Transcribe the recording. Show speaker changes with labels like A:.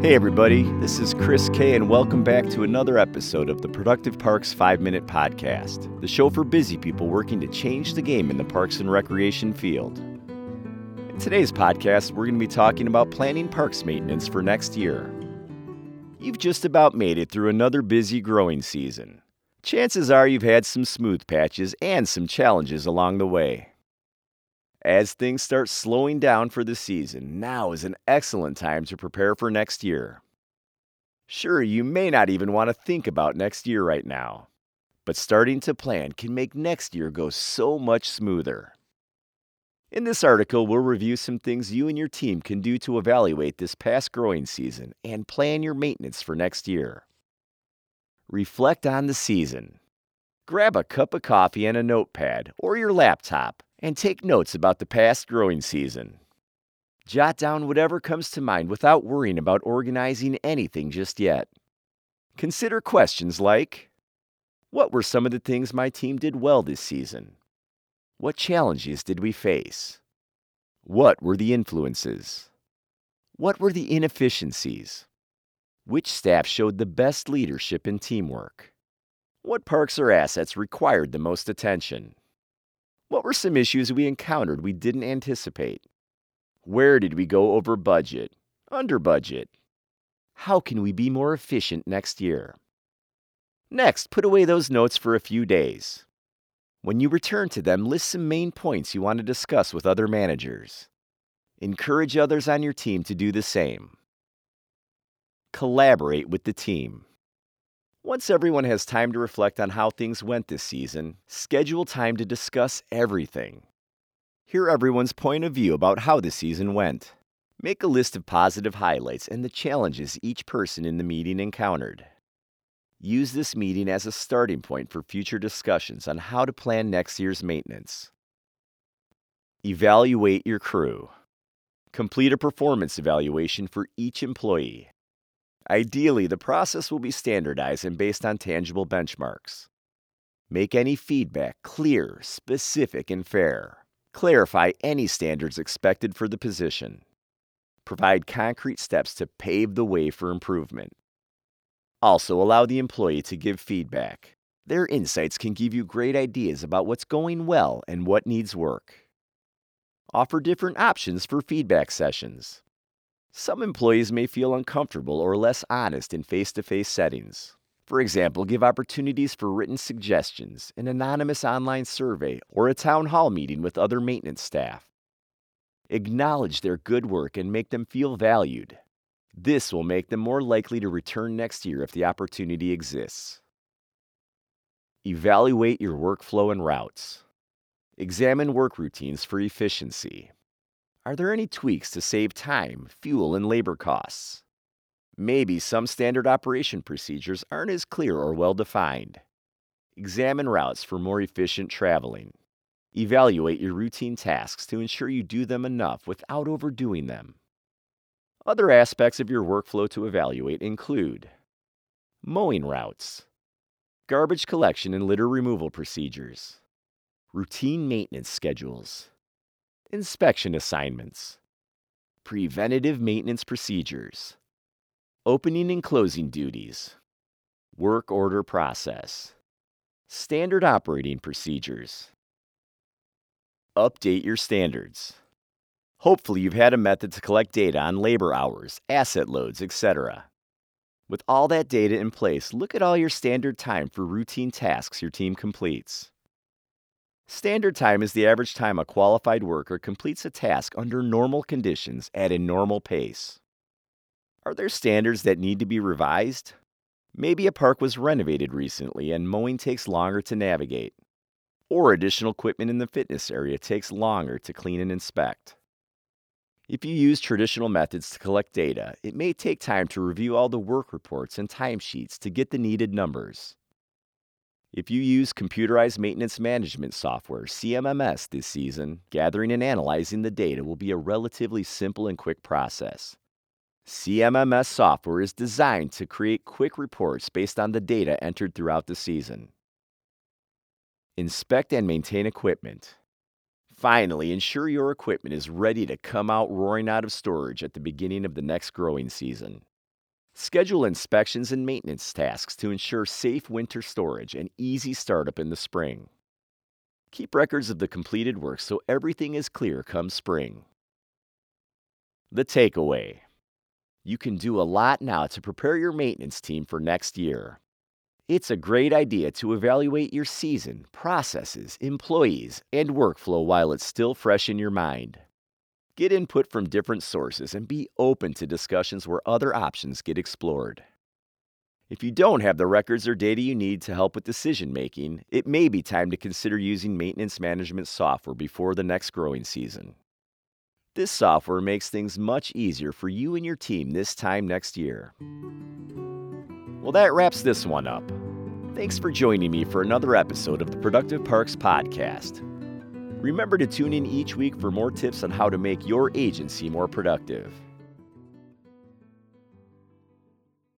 A: Hey, everybody, this is Chris K, and welcome back to another episode of the Productive Parks 5 Minute Podcast, the show for busy people working to change the game in the parks and recreation field. In today's podcast, we're going to be talking about planning parks maintenance for next year. You've just about made it through another busy growing season. Chances are you've had some smooth patches and some challenges along the way. As things start slowing down for the season, now is an excellent time to prepare for next year. Sure, you may not even want to think about next year right now, but starting to plan can make next year go so much smoother. In this article, we'll review some things you and your team can do to evaluate this past growing season and plan your maintenance for next year. Reflect on the season. Grab a cup of coffee and a notepad or your laptop and take notes about the past growing season. Jot down whatever comes to mind without worrying about organizing anything just yet. Consider questions like What were some of the things my team did well this season? What challenges did we face? What were the influences? What were the inefficiencies? Which staff showed the best leadership and teamwork? What parks or assets required the most attention? What were some issues we encountered we didn't anticipate? Where did we go over budget? Under budget? How can we be more efficient next year? Next, put away those notes for a few days. When you return to them, list some main points you want to discuss with other managers. Encourage others on your team to do the same. Collaborate with the team. Once everyone has time to reflect on how things went this season, schedule time to discuss everything. Hear everyone's point of view about how the season went. Make a list of positive highlights and the challenges each person in the meeting encountered. Use this meeting as a starting point for future discussions on how to plan next year's maintenance. Evaluate your crew. Complete a performance evaluation for each employee. Ideally, the process will be standardized and based on tangible benchmarks. Make any feedback clear, specific, and fair. Clarify any standards expected for the position. Provide concrete steps to pave the way for improvement. Also, allow the employee to give feedback. Their insights can give you great ideas about what's going well and what needs work. Offer different options for feedback sessions. Some employees may feel uncomfortable or less honest in face to face settings. For example, give opportunities for written suggestions, an anonymous online survey, or a town hall meeting with other maintenance staff. Acknowledge their good work and make them feel valued. This will make them more likely to return next year if the opportunity exists. Evaluate your workflow and routes. Examine work routines for efficiency. Are there any tweaks to save time, fuel, and labor costs? Maybe some standard operation procedures aren't as clear or well defined. Examine routes for more efficient traveling. Evaluate your routine tasks to ensure you do them enough without overdoing them. Other aspects of your workflow to evaluate include mowing routes, garbage collection and litter removal procedures, routine maintenance schedules, inspection assignments, preventative maintenance procedures, opening and closing duties, work order process, standard operating procedures. Update your standards. Hopefully, you've had a method to collect data on labor hours, asset loads, etc. With all that data in place, look at all your standard time for routine tasks your team completes. Standard time is the average time a qualified worker completes a task under normal conditions at a normal pace. Are there standards that need to be revised? Maybe a park was renovated recently and mowing takes longer to navigate. Or additional equipment in the fitness area takes longer to clean and inspect. If you use traditional methods to collect data, it may take time to review all the work reports and timesheets to get the needed numbers. If you use computerized maintenance management software, CMMS, this season, gathering and analyzing the data will be a relatively simple and quick process. CMMS software is designed to create quick reports based on the data entered throughout the season. Inspect and maintain equipment. Finally, ensure your equipment is ready to come out roaring out of storage at the beginning of the next growing season. Schedule inspections and maintenance tasks to ensure safe winter storage and easy startup in the spring. Keep records of the completed work so everything is clear come spring. The takeaway you can do a lot now to prepare your maintenance team for next year. It's a great idea to evaluate your season, processes, employees, and workflow while it's still fresh in your mind. Get input from different sources and be open to discussions where other options get explored. If you don't have the records or data you need to help with decision making, it may be time to consider using maintenance management software before the next growing season. This software makes things much easier for you and your team this time next year. Well, that wraps this one up. Thanks for joining me for another episode of the Productive Parks Podcast. Remember to tune in each week for more tips on how to make your agency more productive.